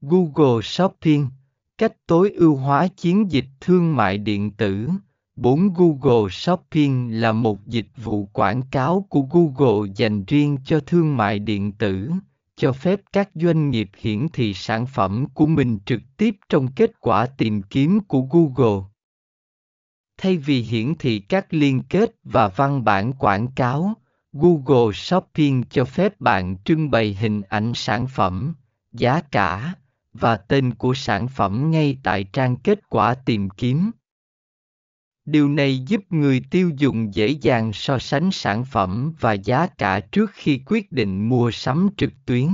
Google Shopping, cách tối ưu hóa chiến dịch thương mại điện tử. 4 Google Shopping là một dịch vụ quảng cáo của Google dành riêng cho thương mại điện tử, cho phép các doanh nghiệp hiển thị sản phẩm của mình trực tiếp trong kết quả tìm kiếm của Google. Thay vì hiển thị các liên kết và văn bản quảng cáo, Google Shopping cho phép bạn trưng bày hình ảnh sản phẩm, giá cả và tên của sản phẩm ngay tại trang kết quả tìm kiếm. Điều này giúp người tiêu dùng dễ dàng so sánh sản phẩm và giá cả trước khi quyết định mua sắm trực tuyến.